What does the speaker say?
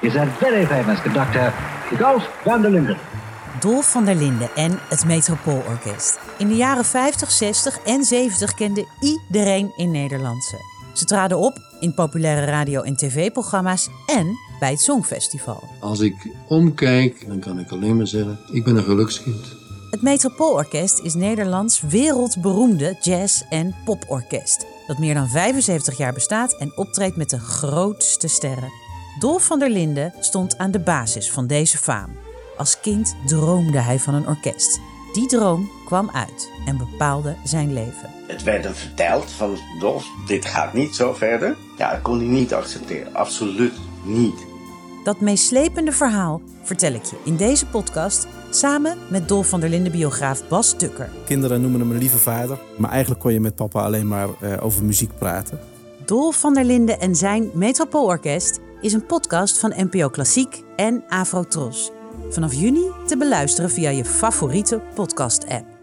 is a very famous conductor, Dolph van der Linden. Dolf van der Linden en het Metropoolorkest. In de jaren 50, 60 en 70 kende iedereen in Nederland ze. Ze traden op in populaire radio- en tv-programma's en bij het Songfestival. Als ik omkijk, dan kan ik alleen maar zeggen, ik ben een gelukskind. Het Metropoolorkest is Nederlands wereldberoemde jazz- en poporkest. Dat meer dan 75 jaar bestaat en optreedt met de grootste sterren. Dolf van der Linden stond aan de basis van deze faam. Als kind droomde hij van een orkest. Die droom kwam uit en bepaalde zijn leven. Het werd hem verteld van Dolf, dit gaat niet zo verder. Ja, dat kon hij niet accepteren. Absoluut niet. Dat meeslepende verhaal vertel ik je in deze podcast samen met Dolf van der Linden biograaf Bas Tukker. Kinderen noemen hem een lieve vader, maar eigenlijk kon je met papa alleen maar eh, over muziek praten. Dolf van der Linden en zijn Metropoolorkest is een podcast van NPO Klassiek en Afro Tros. Vanaf juni te beluisteren via je favoriete podcast-app.